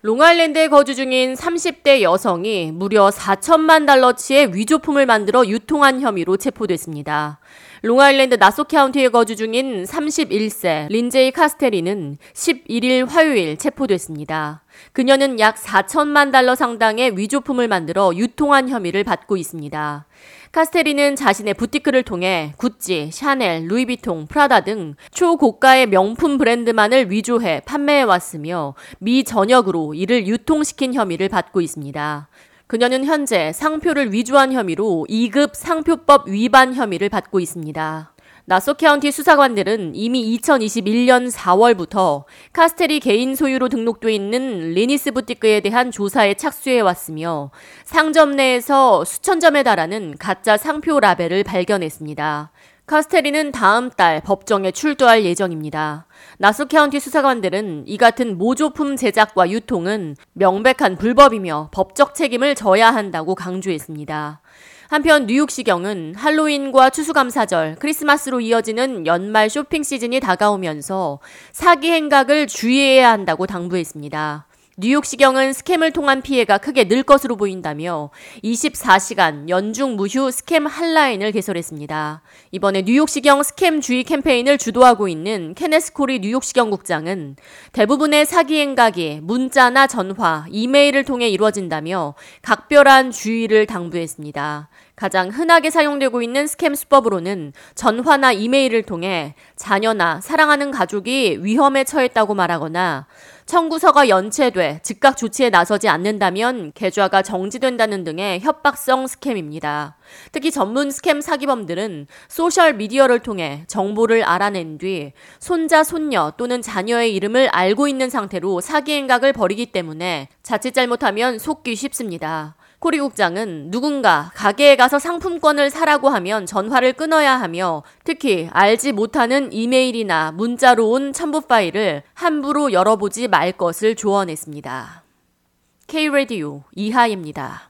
롱아일랜드에 거주 중인 30대 여성이 무려 4천만 달러치의 위조품을 만들어 유통한 혐의로 체포됐습니다. 롱아일랜드 나소 카운티에 거주 중인 31세 린제이 카스테리는 11일 화요일 체포됐습니다. 그녀는 약 4천만 달러 상당의 위조품을 만들어 유통한 혐의를 받고 있습니다. 카스테리는 자신의 부티크를 통해 구찌, 샤넬, 루이비통, 프라다 등 초고가의 명품 브랜드만을 위조해 판매해 왔으며 미 전역으로 이를 유통시킨 혐의를 받고 있습니다. 그녀는 현재 상표를 위조한 혐의로 2급 상표법 위반 혐의를 받고 있습니다. 나소 카운티 수사관들은 이미 2021년 4월부터 카스테리 개인 소유로 등록돼 있는 리니스 부티크에 대한 조사에 착수해 왔으며 상점 내에서 수천 점에 달하는 가짜 상표 라벨을 발견했습니다. 카스테리는 다음 달 법정에 출두할 예정입니다. 나소 카운티 수사관들은 이 같은 모조품 제작과 유통은 명백한 불법이며 법적 책임을 져야 한다고 강조했습니다. 한편 뉴욕시경은 할로윈과 추수감사절, 크리스마스로 이어지는 연말 쇼핑 시즌이 다가오면서 사기 행각을 주의해야 한다고 당부했습니다. 뉴욕시경은 scam을 통한 피해가 크게 늘 것으로 보인다며 24시간 연중 무휴 scam 핫라인을 개설했습니다. 이번에 뉴욕시경 scam 주의 캠페인을 주도하고 있는 케네스 코리 뉴욕시경 국장은 대부분의 사기 행각이 문자나 전화, 이메일을 통해 이루어진다며 각별한 주의를 당부했습니다. 가장 흔하게 사용되고 있는 scam 수법으로는 전화나 이메일을 통해 자녀나 사랑하는 가족이 위험에 처했다고 말하거나 청구서가 연체돼 즉각 조치에 나서지 않는다면 계좌가 정지된다는 등의 협박성 scam입니다. 특히 전문 scam 사기범들은 소셜 미디어를 통해 정보를 알아낸 뒤 손자, 손녀 또는 자녀의 이름을 알고 있는 상태로 사기 행각을 벌이기 때문에 자칫 잘못하면 속기 쉽습니다. 코리 국장은 누군가 가게에 가서 상품권을 사라고 하면 전화를 끊어야 하며 특히 알지 못하는 이메일이나 문자로 온 첨부 파일을 함부로 열어보지 말 것을 조언했습니다. K-Radio 이하입니다.